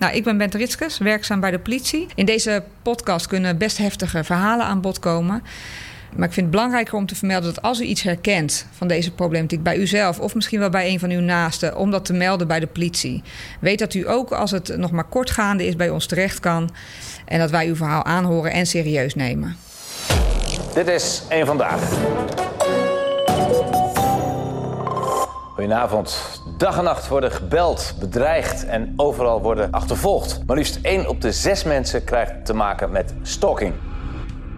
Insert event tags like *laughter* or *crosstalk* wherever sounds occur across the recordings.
Nou, ik ben Bente Ritskes, werkzaam bij de politie. In deze podcast kunnen best heftige verhalen aan bod komen. Maar ik vind het belangrijker om te vermelden dat als u iets herkent van deze problematiek bij uzelf of misschien wel bij een van uw naasten, om dat te melden bij de politie. Weet dat u ook als het nog maar kortgaande is bij ons terecht kan en dat wij uw verhaal aanhoren en serieus nemen. Dit is één vandaag. Goedenavond. Dag en nacht worden gebeld, bedreigd en overal worden achtervolgd. Maar liefst één op de zes mensen krijgt te maken met stalking.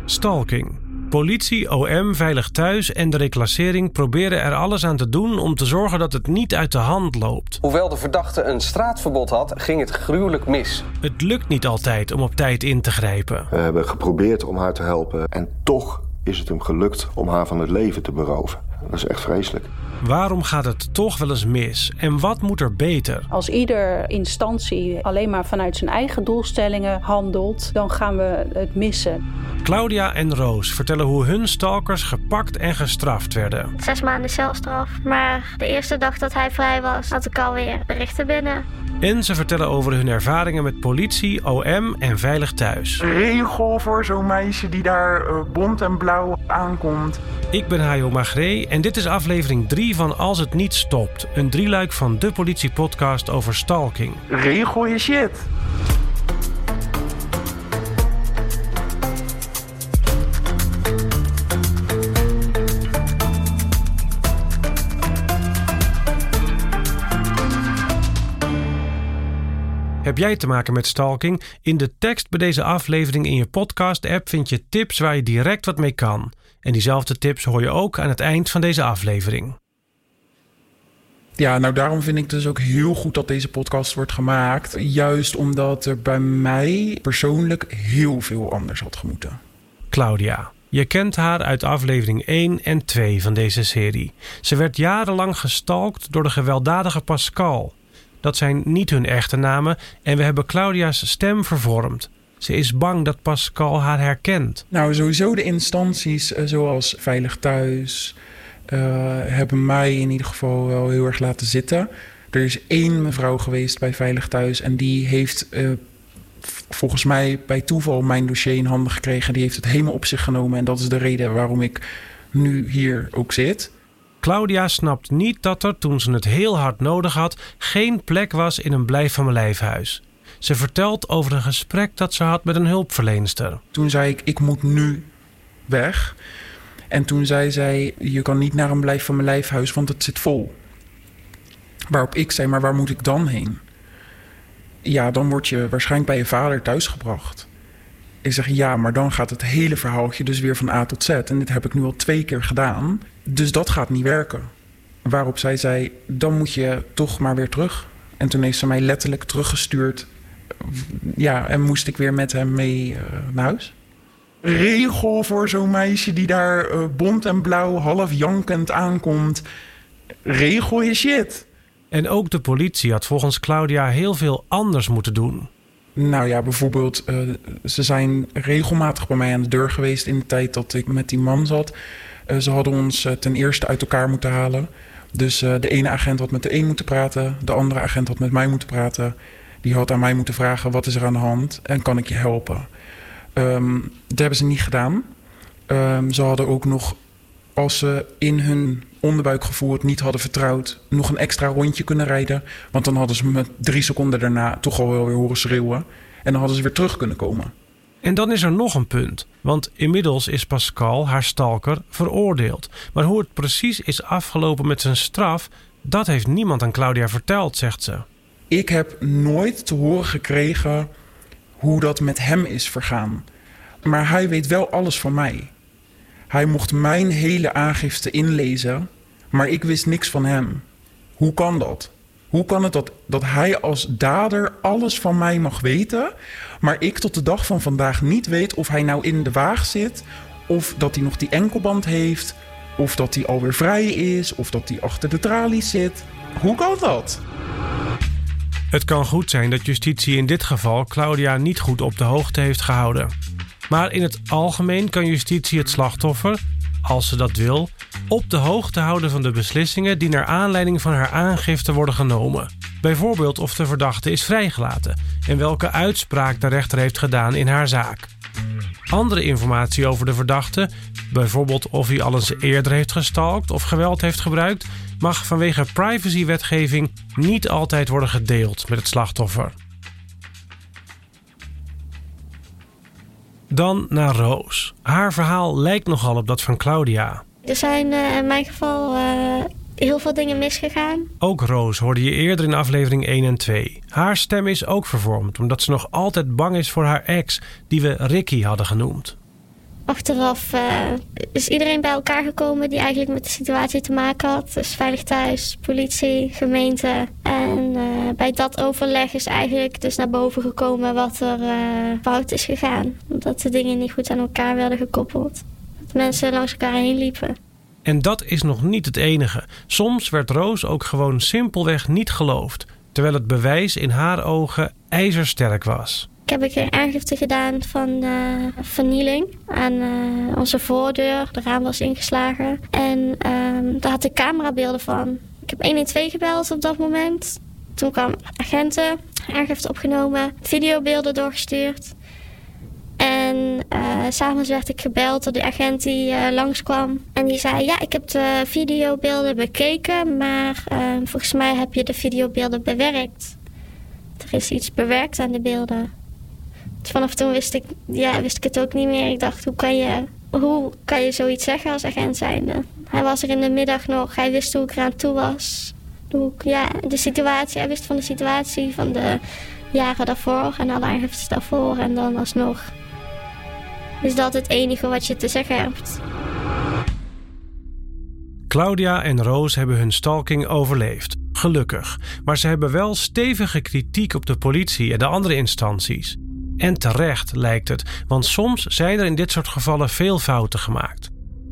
Stalking. Politie, OM, Veilig Thuis en de reclassering proberen er alles aan te doen om te zorgen dat het niet uit de hand loopt. Hoewel de verdachte een straatverbod had, ging het gruwelijk mis. Het lukt niet altijd om op tijd in te grijpen. We hebben geprobeerd om haar te helpen en toch is het hem gelukt om haar van het leven te beroven. Dat is echt vreselijk. Waarom gaat het toch wel eens mis? En wat moet er beter? Als ieder instantie alleen maar vanuit zijn eigen doelstellingen handelt, dan gaan we het missen. Claudia en Roos vertellen hoe hun stalkers gepakt en gestraft werden. Zes maanden celstraf. Maar de eerste dag dat hij vrij was, had ik alweer berichten binnen. En ze vertellen over hun ervaringen met politie, OM en Veilig Thuis. Regel voor zo'n meisje die daar uh, bont en blauw aankomt. Ik ben Hajo Magree en dit is aflevering 3 van Als het niet stopt. Een drieluik van de politiepodcast over stalking. Regel je shit. Heb jij te maken met stalking? In de tekst bij deze aflevering in je podcast-app vind je tips waar je direct wat mee kan. En diezelfde tips hoor je ook aan het eind van deze aflevering. Ja, nou daarom vind ik dus ook heel goed dat deze podcast wordt gemaakt. Juist omdat er bij mij persoonlijk heel veel anders had gemoeten. Claudia. Je kent haar uit aflevering 1 en 2 van deze serie. Ze werd jarenlang gestalkt door de gewelddadige Pascal. Dat zijn niet hun echte namen en we hebben Claudia's stem vervormd. Ze is bang dat Pascal haar herkent. Nou, sowieso de instanties uh, zoals Veilig Thuis hebben mij in ieder geval wel heel erg laten zitten. Er is één mevrouw geweest bij Veilig Thuis en die heeft uh, volgens mij bij toeval mijn dossier in handen gekregen. Die heeft het helemaal op zich genomen en dat is de reden waarom ik nu hier ook zit. Claudia snapt niet dat er, toen ze het heel hard nodig had, geen plek was in een blijf van mijn lijfhuis. Ze vertelt over een gesprek dat ze had met een hulpverlenster. Toen zei ik, ik moet nu weg. En toen zei zij, je kan niet naar een blijf van mijn lijfhuis, want het zit vol. Waarop ik zei, maar waar moet ik dan heen? Ja, dan word je waarschijnlijk bij je vader thuisgebracht. Ik zeg, ja, maar dan gaat het hele verhaaltje dus weer van A tot Z. En dit heb ik nu al twee keer gedaan. Dus dat gaat niet werken. Waarop zij zei, dan moet je toch maar weer terug. En toen heeft ze mij letterlijk teruggestuurd. Ja, en moest ik weer met hem mee uh, naar huis. Regel voor zo'n meisje die daar uh, bont en blauw half jankend aankomt. Regel je shit. En ook de politie had volgens Claudia heel veel anders moeten doen. Nou ja, bijvoorbeeld, uh, ze zijn regelmatig bij mij aan de deur geweest in de tijd dat ik met die man zat. Uh, ze hadden ons uh, ten eerste uit elkaar moeten halen. Dus de ene agent had met de een moeten praten, de andere agent had met mij moeten praten. Die had aan mij moeten vragen: wat is er aan de hand en kan ik je helpen? Um, dat hebben ze niet gedaan. Um, ze hadden ook nog, als ze in hun onderbuikgevoel het niet hadden vertrouwd, nog een extra rondje kunnen rijden. Want dan hadden ze me drie seconden daarna toch al wel weer horen schreeuwen. En dan hadden ze weer terug kunnen komen. En dan is er nog een punt. Want inmiddels is Pascal, haar stalker, veroordeeld. Maar hoe het precies is afgelopen met zijn straf, dat heeft niemand aan Claudia verteld, zegt ze. Ik heb nooit te horen gekregen hoe dat met hem is vergaan. Maar hij weet wel alles van mij. Hij mocht mijn hele aangifte inlezen, maar ik wist niks van hem. Hoe kan dat? Hoe kan het dat, dat hij als dader alles van mij mag weten, maar ik tot de dag van vandaag niet weet of hij nou in de waag zit, of dat hij nog die enkelband heeft, of dat hij alweer vrij is, of dat hij achter de tralies zit? Hoe kan dat? Het kan goed zijn dat justitie in dit geval Claudia niet goed op de hoogte heeft gehouden. Maar in het algemeen kan justitie het slachtoffer, als ze dat wil, op de hoogte houden van de beslissingen die naar aanleiding van haar aangifte worden genomen. Bijvoorbeeld of de verdachte is vrijgelaten en welke uitspraak de rechter heeft gedaan in haar zaak. Andere informatie over de verdachte, bijvoorbeeld of hij al eens eerder heeft gestalkt of geweld heeft gebruikt, mag vanwege privacywetgeving niet altijd worden gedeeld met het slachtoffer. Dan naar Roos. Haar verhaal lijkt nogal op dat van Claudia. Er zijn uh, in mijn geval uh, heel veel dingen misgegaan. Ook Roos hoorde je eerder in aflevering 1 en 2. Haar stem is ook vervormd omdat ze nog altijd bang is voor haar ex, die we Ricky hadden genoemd. Achteraf uh, is iedereen bij elkaar gekomen die eigenlijk met de situatie te maken had. Dus Veilig Thuis, politie, gemeente. En uh, bij dat overleg is eigenlijk dus naar boven gekomen wat er uh, fout is gegaan. Omdat de dingen niet goed aan elkaar werden gekoppeld. Dat mensen langs elkaar heen liepen. En dat is nog niet het enige. Soms werd Roos ook gewoon simpelweg niet geloofd. Terwijl het bewijs in haar ogen ijzersterk was. Ik heb een aangifte gedaan van uh, vernieling aan uh, onze voordeur. De raam was ingeslagen. En uh, daar had ik camerabeelden van. Ik heb 112 gebeld op dat moment. Toen kwam agenten, aangifte opgenomen, videobeelden doorgestuurd. En uh, s'avonds werd ik gebeld door de agent die uh, langskwam. En die zei, ja, ik heb de videobeelden bekeken, maar uh, volgens mij heb je de videobeelden bewerkt. Er is iets bewerkt aan de beelden. Vanaf toen wist ik, ja, wist ik het ook niet meer. Ik dacht, hoe kan je, hoe kan je zoiets zeggen als agent zijnde? Hij was er in de middag nog, hij wist hoe ik eraan toe was. Hoe, ja, de situatie, hij wist van de situatie van de jaren daarvoor en alle aangiftes daarvoor. En dan alsnog is dat het enige wat je te zeggen hebt. Claudia en Roos hebben hun stalking overleefd. Gelukkig. Maar ze hebben wel stevige kritiek op de politie en de andere instanties. En terecht lijkt het, want soms zijn er in dit soort gevallen veel fouten gemaakt.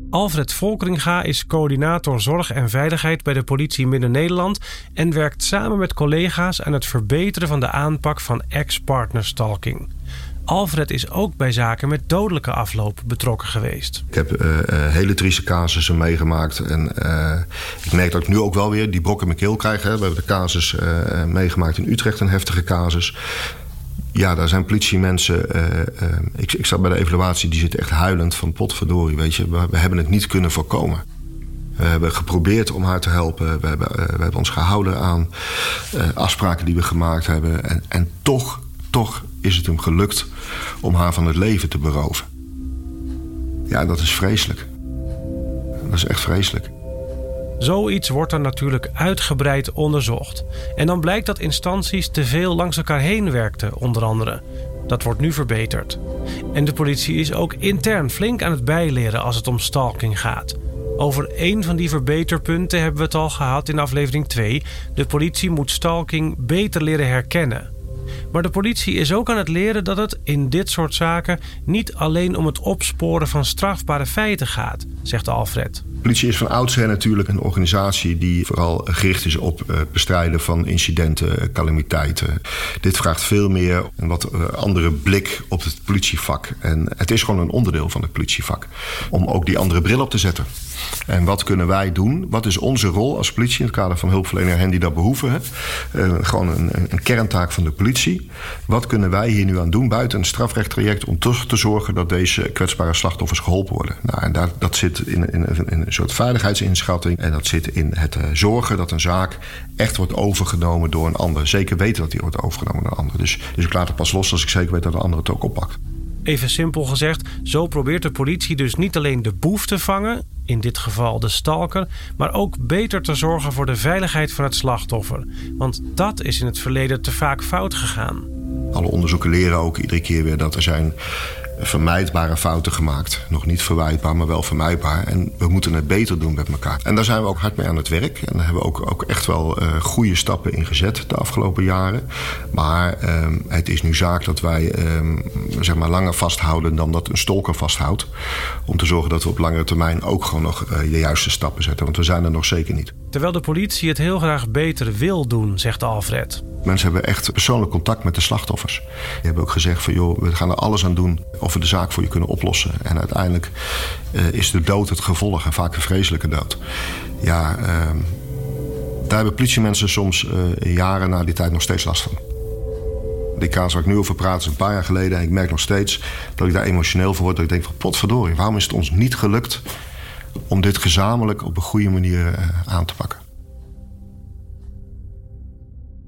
Alfred Volkeringa is coördinator zorg en veiligheid bij de politie Midden-Nederland en werkt samen met collega's aan het verbeteren van de aanpak van ex-partnerstalking. Alfred is ook bij zaken met dodelijke afloop betrokken geweest. Ik heb uh, hele trieste casussen meegemaakt. En uh, ik merk dat ik nu ook wel weer die brok in mijn keel krijg. Hè. We hebben de casus meegemaakt in Utrecht, een heftige casus. Ja, daar zijn politiemensen. ik, ik zat bij de evaluatie, die zitten echt huilend van potverdorie. Weet je, we, hebben het niet kunnen voorkomen. We hebben geprobeerd om haar te helpen. We hebben, we hebben ons gehouden aan afspraken die we gemaakt hebben. En, en toch, toch is het hem gelukt om haar van het leven te beroven. Ja, dat is vreselijk. Dat is echt vreselijk. Zoiets wordt dan natuurlijk uitgebreid onderzocht. En dan blijkt dat instanties te veel langs elkaar heen werkten, onder andere. Dat wordt nu verbeterd. En de politie is ook intern flink aan het bijleren als het om stalking gaat. Over één van die verbeterpunten hebben we het al gehad in aflevering 2. De politie moet stalking beter leren herkennen. Maar de politie is ook aan het leren dat het in dit soort zaken niet alleen om het opsporen van strafbare feiten gaat, zegt Alfred. De politie is van oudsher natuurlijk een organisatie die vooral gericht is op het bestrijden van incidenten, calamiteiten. Dit vraagt veel meer een wat andere blik op het politievak. En het is gewoon een onderdeel van het politievak. Om ook die andere bril op te zetten. En wat kunnen wij doen? Wat is onze rol als politie in het kader van hulpverlening aan hen die dat behoeven? Gewoon een, een, kerntaak van de politie. Wat kunnen wij hier nu aan doen buiten een strafrechttraject om toch te zorgen dat deze kwetsbare slachtoffers geholpen worden? Nou, en dat zit in, in, in een soort veiligheidsinschatting. En dat zit in het uh, zorgen dat een zaak echt wordt overgenomen door een ander. Zeker weten dat die wordt overgenomen door een ander. Dus, dus ik laat het pas los als ik zeker weet dat de ander het ook oppakt. Even simpel gezegd, zo probeert de politie dus niet alleen de boef te vangen, in dit geval de stalker, maar ook beter te zorgen voor de veiligheid van het slachtoffer. Want dat is in het verleden te vaak fout gegaan. Alle onderzoeken leren ook iedere keer weer dat er zijn vermijdbare fouten gemaakt. Nog niet verwijtbaar, maar wel vermijdbaar. En we moeten het beter doen met elkaar. En daar zijn we ook hard mee aan het werk. En daar hebben we ook, ook echt wel uh, goede stappen in gezet de afgelopen jaren. Maar um, het is nu zaak dat wij um, zeg maar langer vasthouden dan dat een stolker vasthoudt. Om te zorgen dat we op langere termijn ook gewoon nog uh, de juiste stappen zetten. Want we zijn er nog zeker niet. Terwijl de politie het heel graag beter wil doen, zegt Alfred. Mensen hebben echt persoonlijk contact met de slachtoffers. Die hebben ook gezegd van joh, we gaan er alles aan doen of we de zaak voor je kunnen oplossen. En uiteindelijk uh, is de dood het gevolg en vaak een vreselijke dood. Ja, uh, Daar hebben politiemensen soms uh, jaren na die tijd nog steeds last van. Die kaas waar ik nu over praat is een paar jaar geleden. En ik merk nog steeds dat ik daar emotioneel voor word. Dat ik denk van potverdorie, waarom is het ons niet gelukt... om dit gezamenlijk op een goede manier uh, aan te pakken?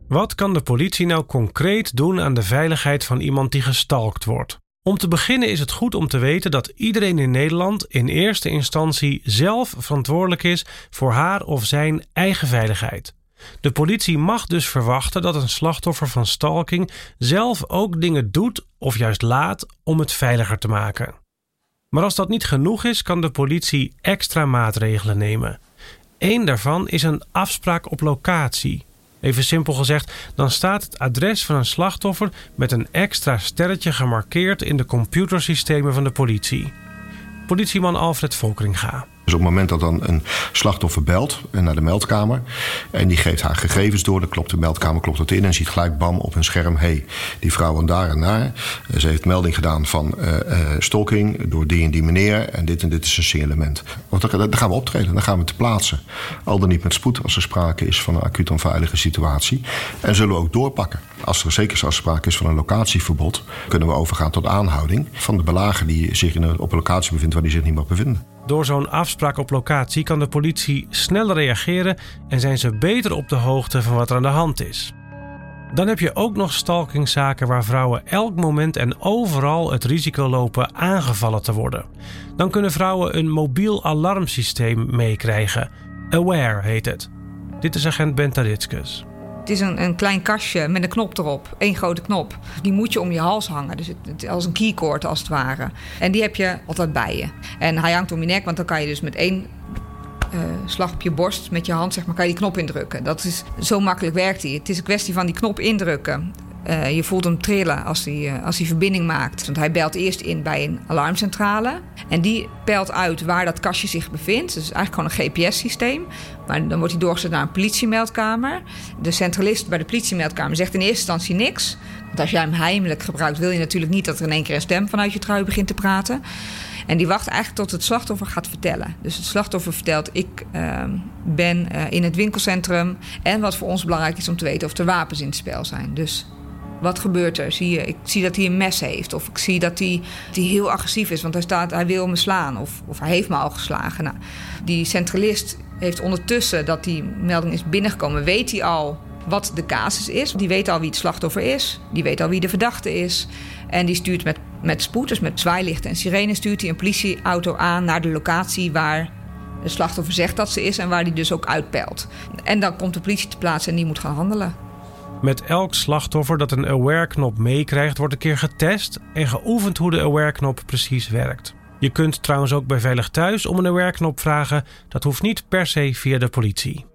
Wat kan de politie nou concreet doen aan de veiligheid van iemand die gestalkt wordt? Om te beginnen is het goed om te weten dat iedereen in Nederland in eerste instantie zelf verantwoordelijk is voor haar of zijn eigen veiligheid. De politie mag dus verwachten dat een slachtoffer van stalking zelf ook dingen doet of juist laat om het veiliger te maken. Maar als dat niet genoeg is, kan de politie extra maatregelen nemen. Eén daarvan is een afspraak op locatie. Even simpel gezegd, dan staat het adres van een slachtoffer met een extra sterretje gemarkeerd in de computersystemen van de politie. Politieman Alfred Volkeringa. Dus op het moment dat dan een slachtoffer belt naar de meldkamer en die geeft haar gegevens door, dan klopt de meldkamer klopt dat in en ziet gelijk bam op een scherm: hey, die vrouw en daar en daar. Ze heeft melding gedaan van uh, stalking door die en die meneer en dit en dit is een signalement. Want dan gaan we optreden, dan gaan we te plaatsen. Al dan niet met spoed als er sprake is van een acuut onveilige situatie. En zullen we ook doorpakken. Als er zeker als sprake is van een locatieverbod, kunnen we overgaan tot aanhouding van de belager die zich in een, op een locatie bevindt waar die zich niet mag bevinden. Door zo'n afspraak op locatie kan de politie sneller reageren en zijn ze beter op de hoogte van wat er aan de hand is. Dan heb je ook nog stalkingzaken waar vrouwen elk moment en overal het risico lopen aangevallen te worden. Dan kunnen vrouwen een mobiel alarmsysteem meekrijgen. Aware heet het. Dit is agent Ben Taritskus. Het is een, een klein kastje met een knop erop. één grote knop. Die moet je om je hals hangen. Dus het, als een keycord als het ware. En die heb je altijd bij je. En hij hangt om je nek, want dan kan je dus met één uh, slag op je borst met je hand zeg maar, kan je die knop indrukken. Dat is, zo makkelijk werkt hij. Het is een kwestie van die knop indrukken. Uh, je voelt hem trillen als hij, uh, als hij verbinding maakt. Want hij belt eerst in bij een alarmcentrale. En die pelt uit waar dat kastje zich bevindt. Dus eigenlijk gewoon een GPS-systeem. Maar dan wordt hij doorgezet naar een politiemeldkamer. De centralist bij de politiemeldkamer zegt in eerste instantie niks. Want als jij hem heimelijk gebruikt, wil je natuurlijk niet dat er in één keer een stem vanuit je trui begint te praten. En die wacht eigenlijk tot het slachtoffer gaat vertellen. Dus het slachtoffer vertelt: Ik uh, ben uh, in het winkelcentrum. En wat voor ons belangrijk is om te weten of er wapens in het spel zijn. Dus wat gebeurt er? Zie je, ik zie dat hij een mes heeft. Of ik zie dat hij, heel agressief is, want hij, staat, hij wil me slaan. Of, of hij heeft me al geslagen. Nou, die centralist heeft ondertussen dat die melding is binnengekomen, weet hij al wat de casus is. Die weet al wie het slachtoffer is. Die weet al wie de verdachte is. En die stuurt met, met spoed, dus met zwaailichten en sirene, stuurt hij een politieauto aan naar de locatie waar de slachtoffer zegt dat ze is en waar die dus ook uitpeilt. En dan komt de politie te plaatsen en die moet gaan handelen. Met elk slachtoffer dat een aware-knop meekrijgt, wordt een keer getest en geoefend hoe de aware-knop precies werkt. Je kunt trouwens ook bij Veilig Thuis om een aware-knop vragen. Dat hoeft niet per se via de politie.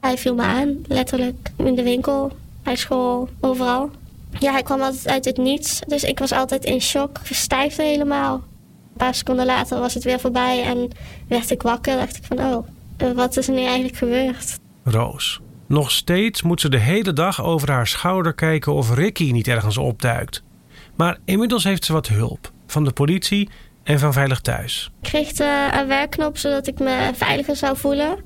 Hij viel me aan, letterlijk. In de winkel, bij school, overal. Ja, hij kwam altijd uit het niets. Dus ik was altijd in shock, verstijfde helemaal. Een paar seconden later was het weer voorbij en werd ik wakker. dacht ik van, oh, wat is er nu eigenlijk gebeurd? Roos. Nog steeds moet ze de hele dag over haar schouder kijken of Ricky niet ergens opduikt. Maar inmiddels heeft ze wat hulp van de politie en van Veilig Thuis. Ik kreeg een werkknop zodat ik me veiliger zou voelen.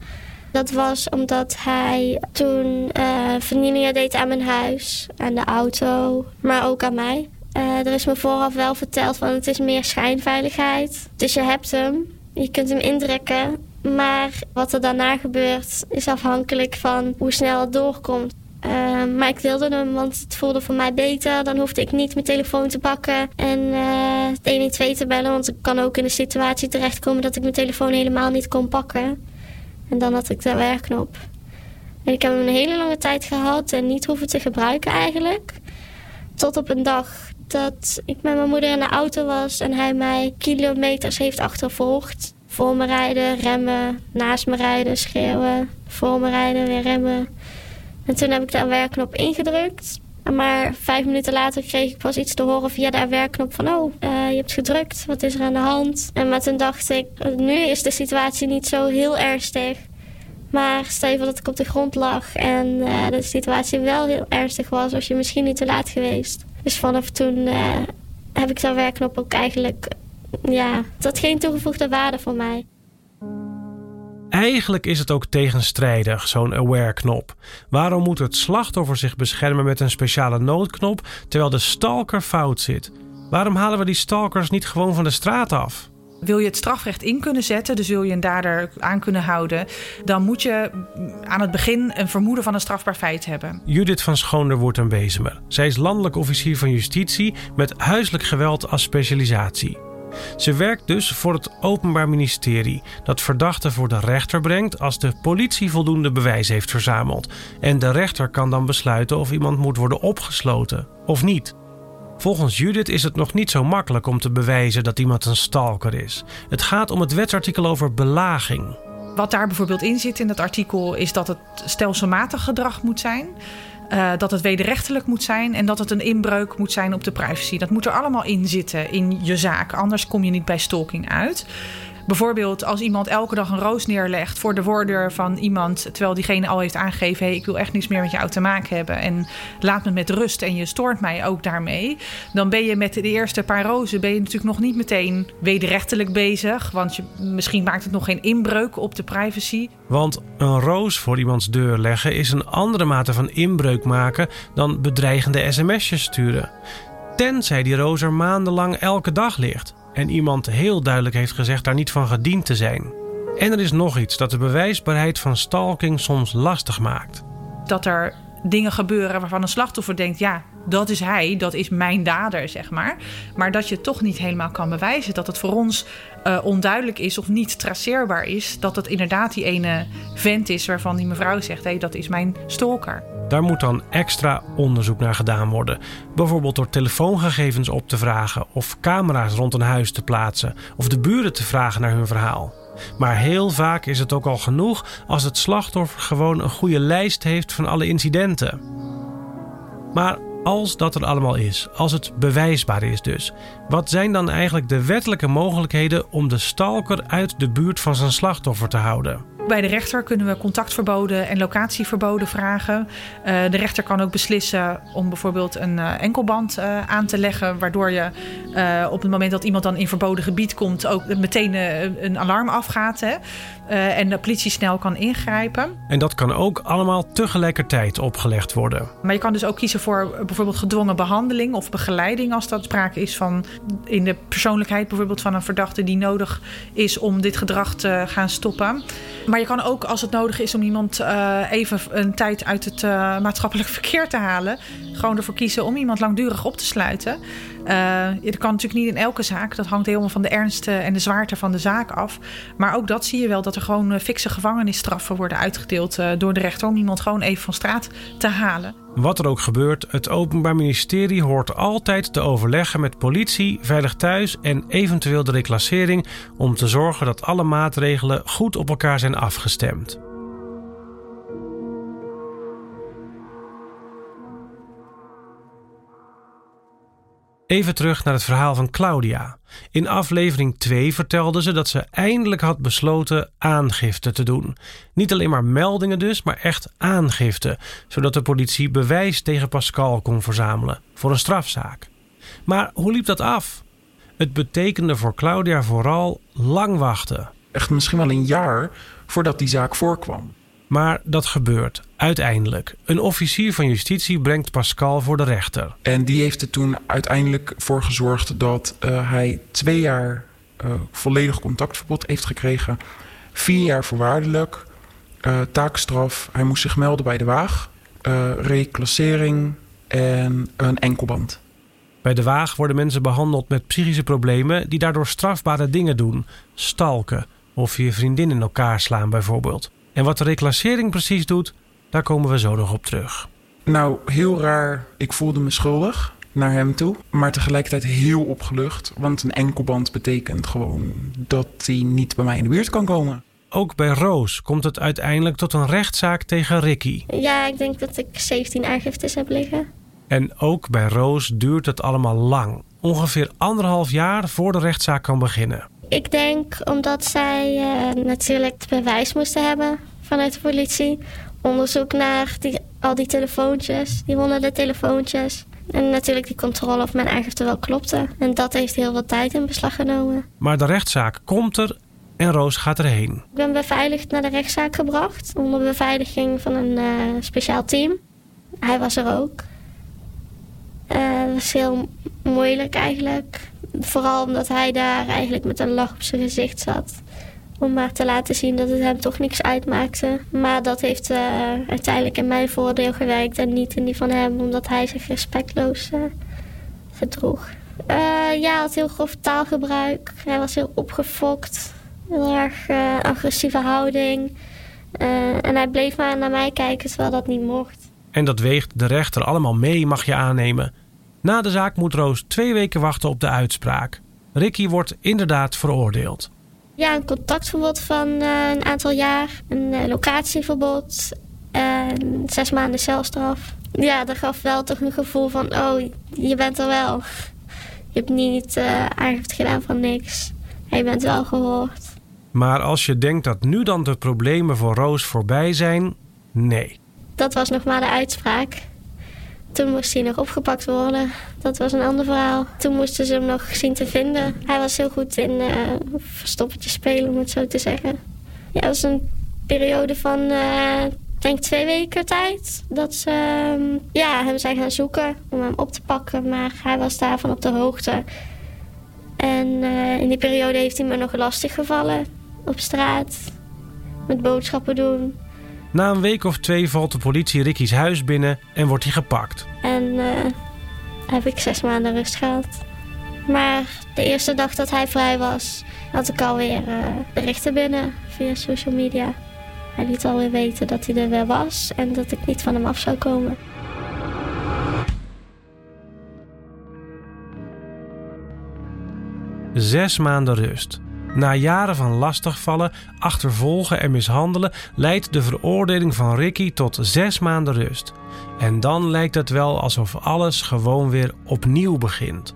Dat was omdat hij toen uh, vernielingen deed aan mijn huis, aan de auto, maar ook aan mij. Uh, er is me vooraf wel verteld van het is meer schijnveiligheid. Dus je hebt hem, je kunt hem indrukken. Maar wat er daarna gebeurt is afhankelijk van hoe snel het doorkomt. Uh, maar ik wilde hem, want het voelde voor mij beter. Dan hoefde ik niet mijn telefoon te pakken en uh, het 112 te bellen. Want ik kan ook in een situatie terechtkomen dat ik mijn telefoon helemaal niet kon pakken. En dan had ik de werkknop. En ik heb hem een hele lange tijd gehad en niet hoeven te gebruiken eigenlijk. Tot op een dag dat ik met mijn moeder in de auto was en hij mij kilometers heeft achtervolgd. Voor me rijden, remmen, naast me rijden, schreeuwen, voor me rijden, weer remmen. En toen heb ik de werkknop ingedrukt. Maar vijf minuten later kreeg ik pas iets te horen via de werkknop van... oh, uh, je hebt gedrukt, wat is er aan de hand? En maar toen dacht ik, nu is de situatie niet zo heel ernstig. Maar stel je voor dat ik op de grond lag en uh, de situatie wel heel ernstig was... was je misschien niet te laat geweest. Dus vanaf toen uh, heb ik de werkknop ook eigenlijk... ja, dat geen toegevoegde waarde voor mij. Eigenlijk is het ook tegenstrijdig, zo'n aware-knop. Waarom moet het slachtoffer zich beschermen met een speciale noodknop terwijl de stalker fout zit? Waarom halen we die stalkers niet gewoon van de straat af? Wil je het strafrecht in kunnen zetten, dus wil je een dader aan kunnen houden, dan moet je aan het begin een vermoeden van een strafbaar feit hebben. Judith van Schoonder wordt een Bezemer. Zij is landelijk officier van justitie met huiselijk geweld als specialisatie. Ze werkt dus voor het Openbaar Ministerie, dat verdachten voor de rechter brengt als de politie voldoende bewijs heeft verzameld. En de rechter kan dan besluiten of iemand moet worden opgesloten of niet. Volgens Judith is het nog niet zo makkelijk om te bewijzen dat iemand een stalker is. Het gaat om het wetsartikel over belaging. Wat daar bijvoorbeeld in zit in dat artikel is dat het stelselmatig gedrag moet zijn. Uh, dat het wederrechtelijk moet zijn en dat het een inbreuk moet zijn op de privacy. Dat moet er allemaal in zitten in je zaak. Anders kom je niet bij stalking uit. Bijvoorbeeld als iemand elke dag een roos neerlegt voor de voordeur van iemand, terwijl diegene al heeft aangegeven: hey, ik wil echt niets meer met jou te maken hebben en laat me met rust en je stoort mij ook daarmee. Dan ben je met de eerste paar rozen ben je natuurlijk nog niet meteen wederrechtelijk bezig, want je, misschien maakt het nog geen inbreuk op de privacy. Want een roos voor iemands deur leggen is een andere mate van inbreuk maken dan bedreigende sms'jes sturen. Tenzij die roos er maandenlang elke dag ligt en iemand heel duidelijk heeft gezegd daar niet van gediend te zijn. En er is nog iets dat de bewijsbaarheid van stalking soms lastig maakt. Dat er dingen gebeuren waarvan een slachtoffer denkt: ja, dat is hij, dat is mijn dader, zeg maar. Maar dat je toch niet helemaal kan bewijzen. Dat het voor ons uh, onduidelijk is of niet traceerbaar is. Dat het inderdaad die ene vent is waarvan die mevrouw zegt: hé, hey, dat is mijn stalker. Daar moet dan extra onderzoek naar gedaan worden. Bijvoorbeeld door telefoongegevens op te vragen, of camera's rond een huis te plaatsen, of de buren te vragen naar hun verhaal. Maar heel vaak is het ook al genoeg als het slachtoffer gewoon een goede lijst heeft van alle incidenten. Maar als dat er allemaal is, als het bewijsbaar is dus, wat zijn dan eigenlijk de wettelijke mogelijkheden om de stalker uit de buurt van zijn slachtoffer te houden? Bij de rechter kunnen we contactverboden en locatieverboden vragen. Uh, de rechter kan ook beslissen om bijvoorbeeld een uh, enkelband uh, aan te leggen, waardoor je op het moment dat iemand dan in verboden gebied komt, ook meteen een alarm afgaat. En de politie snel kan ingrijpen. En dat kan ook allemaal tegelijkertijd opgelegd worden. Maar je kan dus ook kiezen voor bijvoorbeeld gedwongen behandeling of begeleiding als dat sprake is van in de persoonlijkheid bijvoorbeeld van een verdachte die nodig is om dit gedrag te gaan stoppen. Maar je kan ook, als het nodig is om iemand uh, even een tijd uit het uh, maatschappelijk *laughs* verkeer te halen, gewoon ervoor kiezen om iemand langdurig op te sluiten. Uh, kan natuurlijk niet in elke zaak. Dat hangt helemaal van de ernst en de zwaarte van de zaak af. Maar ook dat zie je wel, dat er gewoon fikse gevangenisstraffen worden uitgedeeld door de rechter om iemand gewoon even van straat te halen. Wat er ook gebeurt, het Openbaar Ministerie hoort altijd te overleggen met politie, Veilig Thuis en eventueel de reclassering om te zorgen dat alle maatregelen goed op elkaar zijn afgestemd. Even terug naar het verhaal van Claudia. In aflevering 2 vertelde ze dat ze eindelijk had besloten aangifte te doen. Niet alleen maar meldingen dus, maar echt aangifte, zodat de politie bewijs tegen Pascal kon verzamelen voor een strafzaak. Maar hoe liep dat af? Het betekende voor Claudia vooral lang wachten. Echt misschien wel een jaar voordat die zaak voorkwam. Maar dat gebeurt uiteindelijk. Een officier van justitie brengt Pascal voor de rechter. En die heeft er toen uiteindelijk voor gezorgd dat uh, hij twee jaar uh, volledig contactverbod heeft gekregen. Vier jaar voorwaardelijk, uh, taakstraf. Hij moest zich melden bij de Waag, reclassering en een enkelband. Bij de Waag worden mensen behandeld met psychische problemen die daardoor strafbare dingen doen. Stalken of je vriendin in elkaar slaan bijvoorbeeld. En wat de reclassering precies doet, daar komen we zo nog op terug. Nou, heel raar. Ik voelde me schuldig naar hem toe. Maar tegelijkertijd heel opgelucht. Want een enkelband betekent gewoon dat hij niet bij mij in de buurt kan komen. Ook bij Roos komt het uiteindelijk tot een rechtszaak tegen Ricky. Ja, ik denk dat ik 17 aangiftes heb liggen. En ook bij Roos duurt het allemaal lang. Ongeveer anderhalf jaar voor de rechtszaak kan beginnen. Ik denk omdat zij uh, natuurlijk bewijs moesten hebben vanuit de politie. Onderzoek naar die, al die telefoontjes, die honderden telefoontjes. En natuurlijk die controle of mijn aangifte wel klopte. En dat heeft heel veel tijd in beslag genomen. Maar de rechtszaak komt er en Roos gaat erheen. Ik ben beveiligd naar de rechtszaak gebracht onder beveiliging van een uh, speciaal team. Hij was er ook. Uh, dat was heel moeilijk eigenlijk. Vooral omdat hij daar eigenlijk met een lach op zijn gezicht zat. Om maar te laten zien dat het hem toch niks uitmaakte. Maar dat heeft uh, uiteindelijk in mijn voordeel gewerkt en niet in die van hem, omdat hij zich respectloos uh, gedroeg. Uh, ja, had heel grof taalgebruik. Hij was heel opgefokt. Heel erg agressieve houding. en hij bleef maar naar mij kijken terwijl dat niet mocht. En dat weegt de rechter allemaal mee, mag je aannemen. Na de zaak moet Roos twee weken wachten op de uitspraak. Ricky wordt inderdaad veroordeeld. Ja, een contactverbod van uh, een aantal jaar, een uh, locatieverbod en zes maanden celstraf. Ja, dat gaf wel toch een gevoel van, oh, je bent er wel. Je hebt niet uh, aangifte gedaan van niks. En je bent wel gehoord. Maar als je denkt dat nu dan de problemen voor Roos voorbij zijn, nee. Dat was nog maar de uitspraak. Toen moest hij nog opgepakt worden. Dat was een ander verhaal. Toen moesten ze hem nog zien te vinden. Hij was heel goed in uh, spelen, om het zo te zeggen. Ja, het was een periode van, uh, denk twee weken tijd. Dat ze uh, ja, hem zijn gaan zoeken om hem op te pakken. Maar hij was daarvan op de hoogte. En uh, in die periode heeft hij me nog lastig gevallen. Op straat. Met boodschappen doen. Na een week of twee valt de politie Ricky's huis binnen en wordt hij gepakt. En uh, heb ik zes maanden rust gehad. Maar de eerste dag dat hij vrij was, had ik alweer uh, berichten binnen via social media. Hij liet alweer weten dat hij er weer was en dat ik niet van hem af zou komen. Zes maanden rust. Na jaren van lastigvallen, achtervolgen en mishandelen leidt de veroordeling van Ricky tot zes maanden rust. En dan lijkt het wel alsof alles gewoon weer opnieuw begint.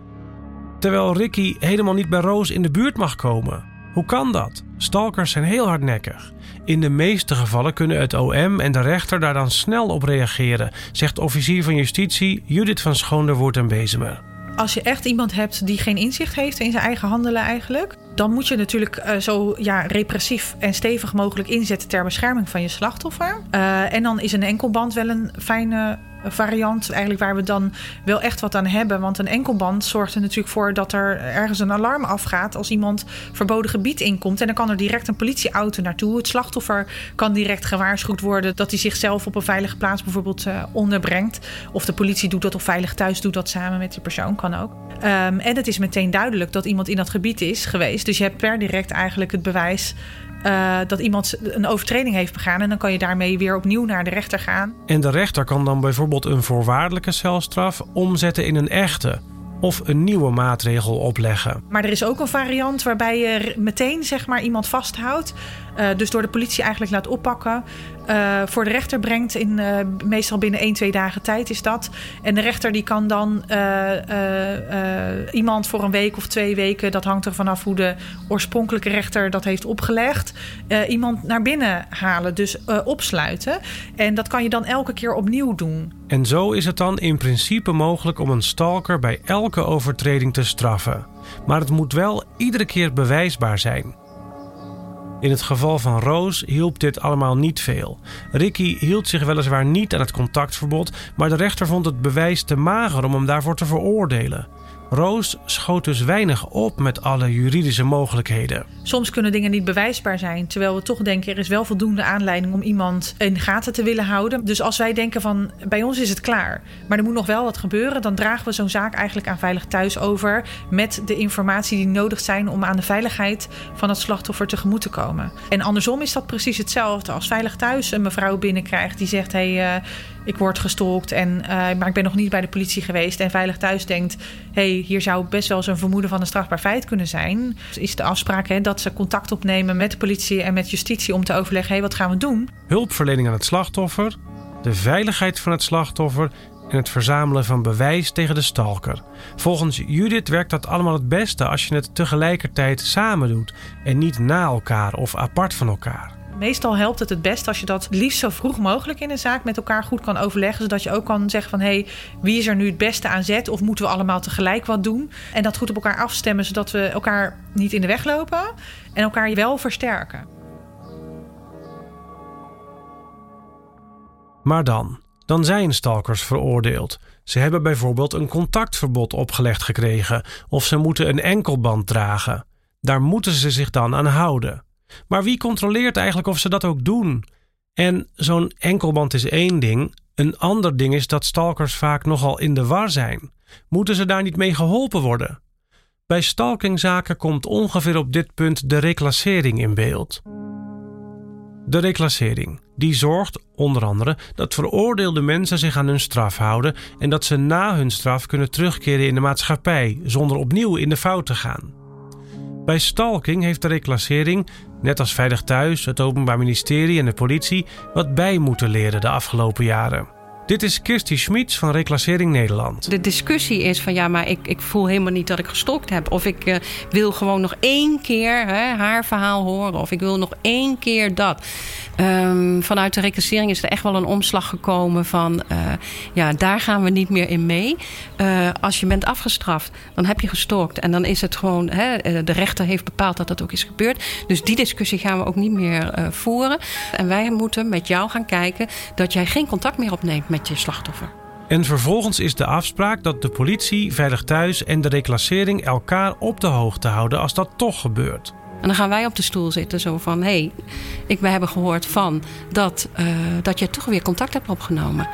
Terwijl Ricky helemaal niet bij Roos in de buurt mag komen. Hoe kan dat? Stalkers zijn heel hardnekkig. In de meeste gevallen kunnen het OM en de rechter daar dan snel op reageren, zegt officier van justitie Judith van Schoonderwoerd en Bezemer als je echt iemand hebt die geen inzicht heeft in zijn eigen handelen eigenlijk, dan moet je natuurlijk uh, zo ja, repressief en stevig mogelijk inzetten ter bescherming van je slachtoffer. Uh, en dan is een enkelband wel een fijne variant, eigenlijk waar we dan wel echt wat aan hebben. Want een enkelband zorgt er natuurlijk voor dat er ergens een alarm afgaat als iemand verboden gebied inkomt. En dan kan er direct een politieauto naartoe. Het slachtoffer kan direct gewaarschuwd worden dat hij zichzelf op een veilige plaats bijvoorbeeld uh, onderbrengt. Of de politie doet dat of veilig thuis doet dat samen met die persoon, kan ook. Um, en het is meteen duidelijk dat iemand in dat gebied is geweest. Dus je hebt per direct eigenlijk het bewijs uh, dat iemand een overtreding heeft begaan. En dan kan je daarmee weer opnieuw naar de rechter gaan. En de rechter kan dan bijvoorbeeld een voorwaardelijke celstraf omzetten in een echte of een nieuwe maatregel opleggen. Maar er is ook een variant waarbij je meteen zeg maar, iemand vasthoudt. Uh, dus door de politie eigenlijk laat oppakken. Uh, voor de rechter brengt in uh, meestal binnen 1, 2 dagen tijd is dat. En de rechter die kan dan iemand voor een week of twee weken, dat hangt er vanaf hoe de oorspronkelijke rechter dat heeft opgelegd, iemand naar binnen halen, dus opsluiten. En dat kan je dan elke keer opnieuw doen. En zo is het dan in principe mogelijk om een stalker bij elke overtreding te straffen. Maar het moet wel iedere keer bewijsbaar zijn. In het geval van Roos hielp dit allemaal niet veel. Ricky hield zich weliswaar niet aan het contactverbod, maar de rechter vond het bewijs te mager om hem daarvoor te veroordelen. Roos schoot dus weinig op met alle juridische mogelijkheden. Soms kunnen dingen niet bewijsbaar zijn, terwijl we toch denken er is wel voldoende aanleiding om iemand in gaten te willen houden. Dus als wij denken van bij ons is het klaar, maar er moet nog wel wat gebeuren, dan dragen we zo'n zaak eigenlijk aan Veilig Thuis over met de informatie die nodig zijn om aan de veiligheid van het slachtoffer tegemoet te komen. En andersom is dat precies hetzelfde. Als Veilig Thuis een mevrouw binnenkrijgt die zegt: hé, hey, uh, ik word gestolkt, en, uh, maar ik ben nog niet bij de politie geweest. En Veilig Thuis denkt: hey, hier zou best wel zo'n vermoeden van een strafbaar feit kunnen zijn. Is de afspraak hè, dat ze contact opnemen met de politie en met justitie om te overleggen: hé, hey, wat gaan we doen? Hulpverlening aan het slachtoffer, de veiligheid van het slachtoffer en het verzamelen van bewijs tegen de stalker. Volgens Judith werkt dat allemaal het beste als je het tegelijkertijd samen doet en niet na elkaar of apart van elkaar. Meestal helpt het het best als je dat liefst zo vroeg mogelijk in een zaak met elkaar goed kan overleggen. Zodat je ook kan zeggen van hé, hey, wie is er nu het beste aan zet? Of moeten we allemaal tegelijk wat doen? En dat goed op elkaar afstemmen, zodat we elkaar niet in de weg lopen en elkaar wel versterken. Maar dan, dan zijn stalkers veroordeeld. Ze hebben bijvoorbeeld een contactverbod opgelegd gekregen of ze moeten een enkelband dragen. Daar moeten ze zich dan aan houden. Maar wie controleert eigenlijk of ze dat ook doen? En zo'n enkelband is één ding. Een ander ding is dat stalkers vaak nogal in de war zijn. Moeten ze daar niet mee geholpen worden? Bij stalkingzaken komt ongeveer op dit punt de reclassering in beeld. De reclassering. Die zorgt onder andere dat veroordeelde mensen zich aan hun straf houden en dat ze na hun straf kunnen terugkeren in de maatschappij zonder opnieuw in de fout te gaan. Bij stalking heeft de reclassering, net als Veilig Thuis, het Openbaar Ministerie en de politie, wat bij moeten leren de afgelopen jaren. Dit is Kirsty Schmitz van Reclassering Nederland. De discussie is van ja, maar ik, ik voel helemaal niet dat ik gestokt heb. Of ik uh, wil gewoon nog één keer hè, haar verhaal horen. Of ik wil nog één keer dat. Um, vanuit de reclassering is er echt wel een omslag gekomen van uh, ja, daar gaan we niet meer in mee. Uh, als je bent afgestraft, dan heb je gestokt. En dan is het gewoon, hè, de rechter heeft bepaald dat dat ook is gebeurd. Dus die discussie gaan we ook niet meer voeren. En wij moeten met jou gaan kijken dat jij geen contact meer opneemt met je slachtoffer. En vervolgens is de afspraak dat de politie, Veilig Thuis en de reclassering elkaar op de hoogte houden als dat toch gebeurt. En dan gaan wij op de stoel zitten, zo van: hé, hey, ik, we hebben gehoord van dat, uh, dat je toch weer contact hebt opgenomen.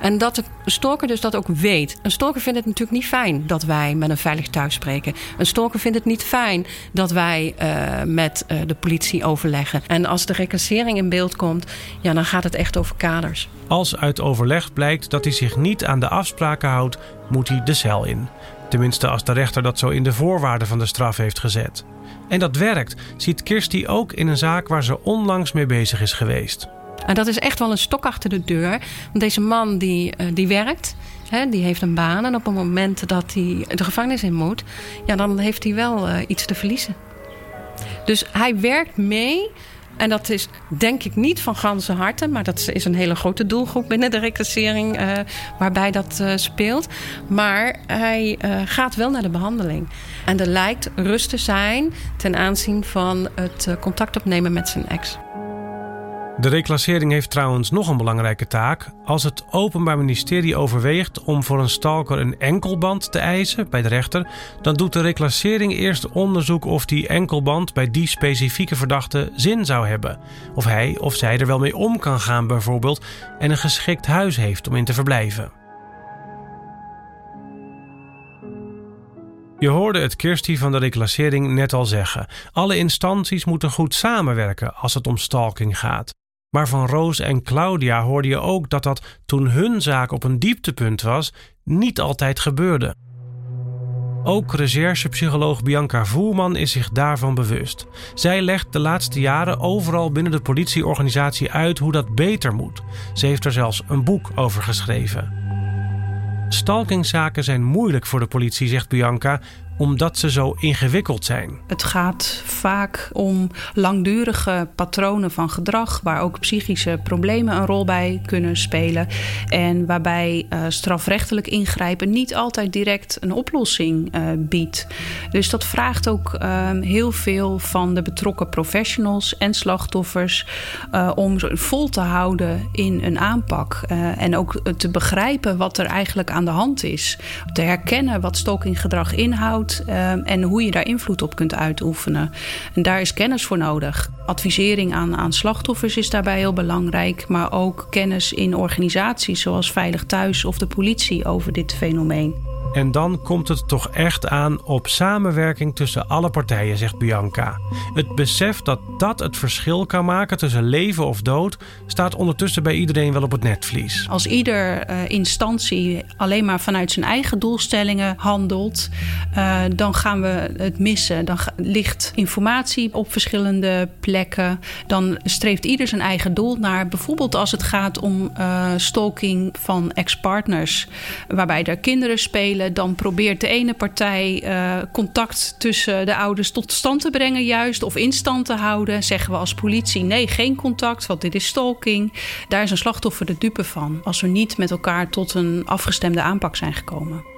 En dat een stalker dus dat ook weet. Een stalker vindt het natuurlijk niet fijn dat wij met een veilig thuis spreken. Een stalker vindt het niet fijn dat wij uh, met uh, de politie overleggen. En als de recassering in beeld komt, ja, dan gaat het echt over kaders. Als uit overleg blijkt dat hij zich niet aan de afspraken houdt, moet hij de cel in. Tenminste, als de rechter dat zo in de voorwaarden van de straf heeft gezet. En dat werkt, ziet Kirsty ook in een zaak waar ze onlangs mee bezig is geweest. En dat is echt wel een stok achter de deur. Want deze man die, uh, die werkt, hè, die heeft een baan. En op het moment dat hij de gevangenis in moet, ja, dan heeft hij wel uh, iets te verliezen. Dus hij werkt mee. En dat is denk ik niet van ganse harte, maar dat is een hele grote doelgroep binnen de reclassering uh, waarbij dat speelt. Maar hij gaat wel naar de behandeling. En er lijkt rust te zijn ten aanzien van het contact opnemen met zijn ex. De reclassering heeft trouwens nog een belangrijke taak. Als het Openbaar Ministerie overweegt om voor een stalker een enkelband te eisen bij de rechter, dan doet de reclassering eerst onderzoek of die enkelband bij die specifieke verdachte zin zou hebben. Of hij of zij er wel mee om kan gaan, bijvoorbeeld, en een geschikt huis heeft om in te verblijven. Je hoorde het Kirsty van de reclassering net al zeggen. Alle instanties moeten goed samenwerken als het om stalking gaat. Maar van Roos en Claudia hoorde je ook dat dat toen hun zaak op een dieptepunt was, niet altijd gebeurde. Ook recherchepsycholoog Bianca Voerman is zich daarvan bewust. Zij legt de laatste jaren overal binnen de politieorganisatie uit hoe dat beter moet. Ze heeft er zelfs een boek over geschreven. Stalkingzaken zijn moeilijk voor de politie, zegt Bianca, omdat ze zo ingewikkeld zijn. Het gaat vaak om langdurige patronen van gedrag, waar ook psychische problemen een rol bij kunnen spelen. En waarbij uh, strafrechtelijk ingrijpen niet altijd direct een oplossing uh, biedt. Dus dat vraagt ook uh, heel veel van de betrokken professionals en slachtoffers om vol te houden in een aanpak. en ook te begrijpen wat er eigenlijk aan de hand is. Te herkennen wat stalkinggedrag inhoudt uh, en hoe je daar invloed op kunt uitoefenen. En daar is kennis voor nodig. Advisering aan, aan slachtoffers is daarbij heel belangrijk, maar ook kennis in organisaties zoals Veilig Thuis of de politie over dit fenomeen. En dan komt het toch echt aan op samenwerking tussen alle partijen, zegt Bianca. Het besef dat dat het verschil kan maken tussen leven of dood staat ondertussen bij iedereen wel op het netvlies. Als ieder uh, instantie alleen maar vanuit zijn eigen doelstellingen handelt, uh, dan gaan we het missen. Dan ligt informatie op verschillende plekken. Dan streeft ieder zijn eigen doel naar. Bijvoorbeeld als het gaat om uh, stalking van ex-partners, waarbij er kinderen spelen dan probeert de ene partij uh, contact tussen de ouders tot stand te brengen, juist, of in stand te houden. Zeggen we als politie: nee, geen contact, want dit is stalking. Daar is een slachtoffer de dupe van, als we niet met elkaar tot een afgestemde aanpak zijn gekomen.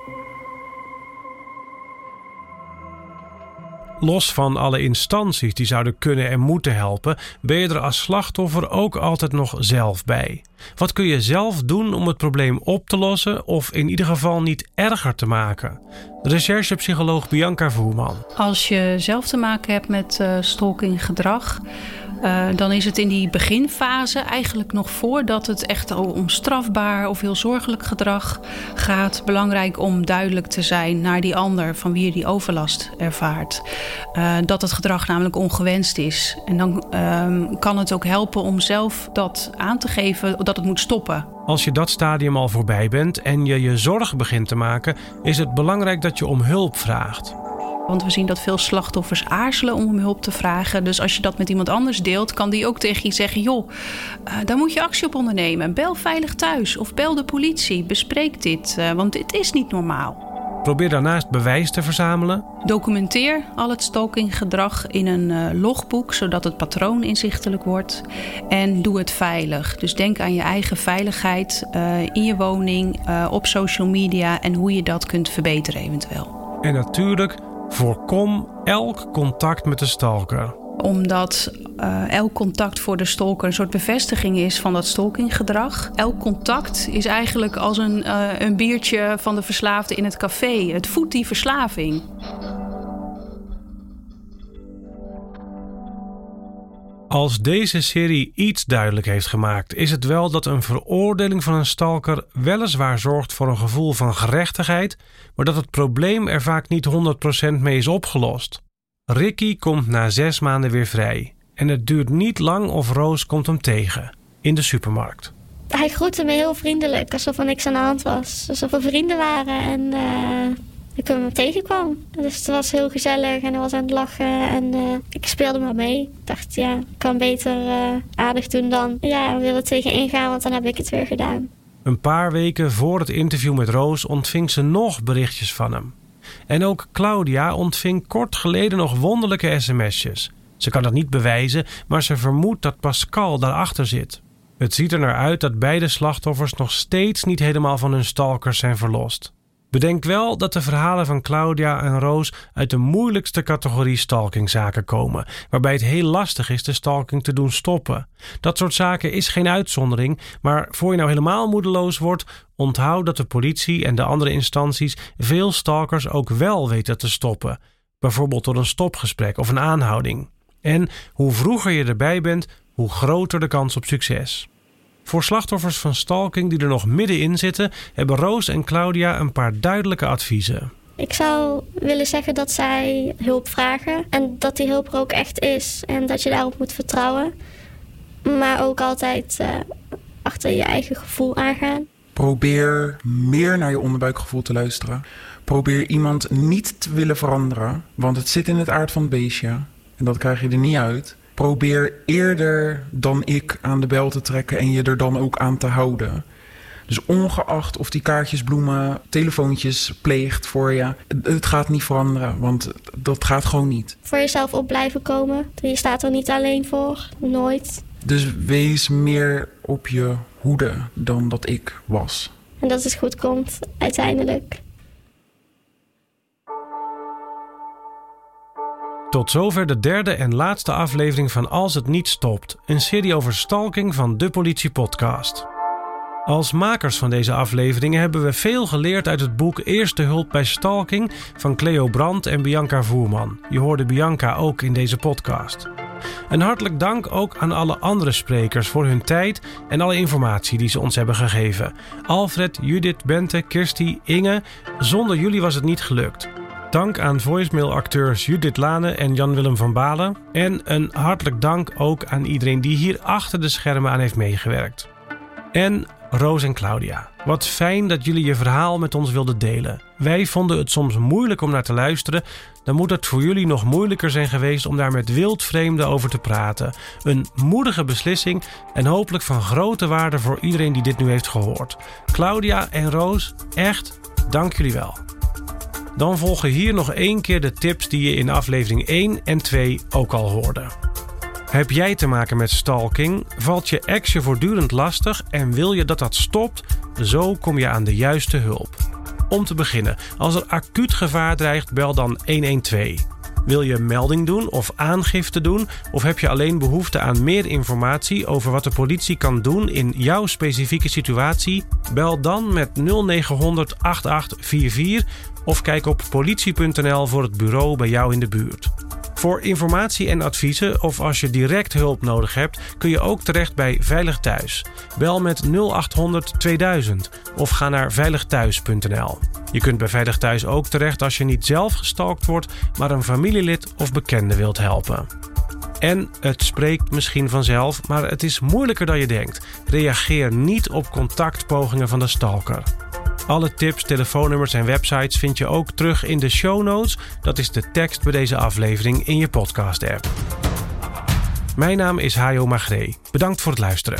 Los van alle instanties die zouden kunnen en moeten helpen, ben je er als slachtoffer ook altijd nog zelf bij. Wat kun je zelf doen om het probleem op te lossen of in ieder geval niet erger te maken? Recherchepsycholoog Bianca Voerman. Als je zelf te maken hebt met uh, stalkinggedrag, uh, dan is het in die beginfase, eigenlijk nog voordat het echt om strafbaar of heel zorgelijk gedrag gaat, belangrijk om duidelijk te zijn naar die ander van wie je die overlast ervaart. Uh, dat het gedrag namelijk ongewenst is. En dan uh, kan het ook helpen om zelf dat aan te geven dat het moet stoppen. Als je dat stadium al voorbij bent en je je zorgen begint te maken, is het belangrijk dat je om hulp vraagt. Want we zien dat veel slachtoffers aarzelen om hulp te vragen. Dus als je dat met iemand anders deelt, kan die ook tegen je zeggen: joh, uh, daar moet je actie op ondernemen. Bel veilig thuis of bel de politie. Bespreek dit, uh, want dit is niet normaal. Probeer daarnaast bewijs te verzamelen. Documenteer al het stalkinggedrag in een uh, logboek, zodat het patroon inzichtelijk wordt. En doe het veilig. Dus denk aan je eigen veiligheid uh, in je woning, uh, op social media en hoe je dat kunt verbeteren eventueel. En natuurlijk Voorkom elk contact met de stalker. Omdat uh, elk contact voor de stalker een soort bevestiging is van dat stalkinggedrag. Elk contact is eigenlijk als een, uh, een biertje van de verslaafde in het café. Het voedt die verslaving. Als deze serie iets duidelijk heeft gemaakt, is het wel dat een veroordeling van een stalker weliswaar zorgt voor een gevoel van gerechtigheid, maar dat het probleem er vaak niet 100% mee is opgelost. Ricky komt na zes maanden weer vrij. En het duurt niet lang of Roos komt hem tegen in de supermarkt. Hij groette me heel vriendelijk, alsof er niks aan de hand was. Alsof we vrienden waren en uh, ik hem tegenkwam. Dus het was heel gezellig en hij was aan het lachen en uh, ik speelde maar mee. Ik dacht, ja, ik kan beter uh, aardig doen dan ja, we willen tegen ingaan, want dan heb ik het weer gedaan. Een paar weken voor het interview met Roos ontving ze nog berichtjes van hem. En ook Claudia ontving kort geleden nog wonderlijke sms'jes. Ze kan dat niet bewijzen, maar ze vermoedt dat Pascal daarachter zit. Het ziet er naar uit dat beide slachtoffers nog steeds niet helemaal van hun stalkers zijn verlost. Bedenk wel dat de verhalen van Claudia en Roos uit de moeilijkste categorie stalkingzaken komen, waarbij het heel lastig is de stalking te doen stoppen. Dat soort zaken is geen uitzondering, maar voor je nou helemaal moedeloos wordt, onthoud dat de politie en de andere instanties veel stalkers ook wel weten te stoppen, bijvoorbeeld door een stopgesprek of een aanhouding. En hoe vroeger je erbij bent, hoe groter de kans op succes. Voor slachtoffers van stalking die er nog middenin zitten, hebben Roos en Claudia een paar duidelijke adviezen. Ik zou willen zeggen dat zij hulp vragen en dat die hulp er ook echt is en dat je daarop moet vertrouwen. Maar ook altijd uh, achter je eigen gevoel aangaan. Probeer meer naar je onderbuikgevoel te luisteren. Probeer iemand niet te willen veranderen, want het zit in het aard van het beestje en dat krijg je er niet uit probeer eerder dan ik aan de bel te trekken en je er dan ook aan te houden. Dus ongeacht of die kaartjes, bloemen, telefoontjes pleegt voor je, het gaat niet veranderen, want dat gaat gewoon niet. Voor jezelf op blijven komen. Je staat er niet alleen voor, nooit. Dus wees meer op je hoede dan dat ik was. En dat het goed komt, uiteindelijk. Tot zover de derde en laatste aflevering van Als het niet stopt, een serie over stalking van de Politie Podcast. Als makers van deze afleveringen hebben we veel geleerd uit het boek Eerste Hulp bij Stalking van Cleo Brandt en Bianca Voerman. Je hoorde Bianca ook in deze podcast. Een hartelijk dank ook aan alle andere sprekers voor hun tijd en alle informatie die ze ons hebben gegeven. Alfred, Judith, Bente, Kirsty, Inge. Zonder jullie was het niet gelukt. Dank aan voicemail-acteurs Judith Lane en Jan-Willem van Balen. En een hartelijk dank ook aan iedereen die hier achter de schermen aan heeft meegewerkt. En Roos en Claudia. Wat fijn dat jullie je verhaal met ons wilden delen. Wij vonden het soms moeilijk om naar te luisteren. Dan moet het voor jullie nog moeilijker zijn geweest om daar met wildvreemden over te praten. Een moedige beslissing en hopelijk van grote waarde voor iedereen die dit nu heeft gehoord. Claudia en Roos, echt dank jullie wel. Dan volgen hier nog één keer de tips die je in aflevering 1 en 2 ook al hoorde. Heb jij te maken met stalking? Valt je ex je voortdurend lastig en wil je dat dat stopt? Zo kom je aan de juiste hulp. Om te beginnen, als er acuut gevaar dreigt, bel dan 112. Wil je melding doen of aangifte doen? Of heb je alleen behoefte aan meer informatie over wat de politie kan doen in jouw specifieke situatie? Bel dan met 0900 8844 of kijk op politie.nl voor het bureau bij jou in de buurt. Voor informatie en adviezen of als je direct hulp nodig hebt, kun je ook terecht bij Veilig Thuis. Bel met 0800 2000 of ga naar veiligthuis.nl. Je kunt bij Veilig Thuis ook terecht als je niet zelf gestalkt wordt, maar een familielid of bekende wilt helpen. En het spreekt misschien vanzelf, maar het is moeilijker dan je denkt. Reageer niet op contactpogingen van de stalker. Alle tips, telefoonnummers en websites vind je ook terug in de show notes. Dat is de tekst bij deze aflevering in je podcast-app. Mijn naam is Hajo Magree. Bedankt voor het luisteren.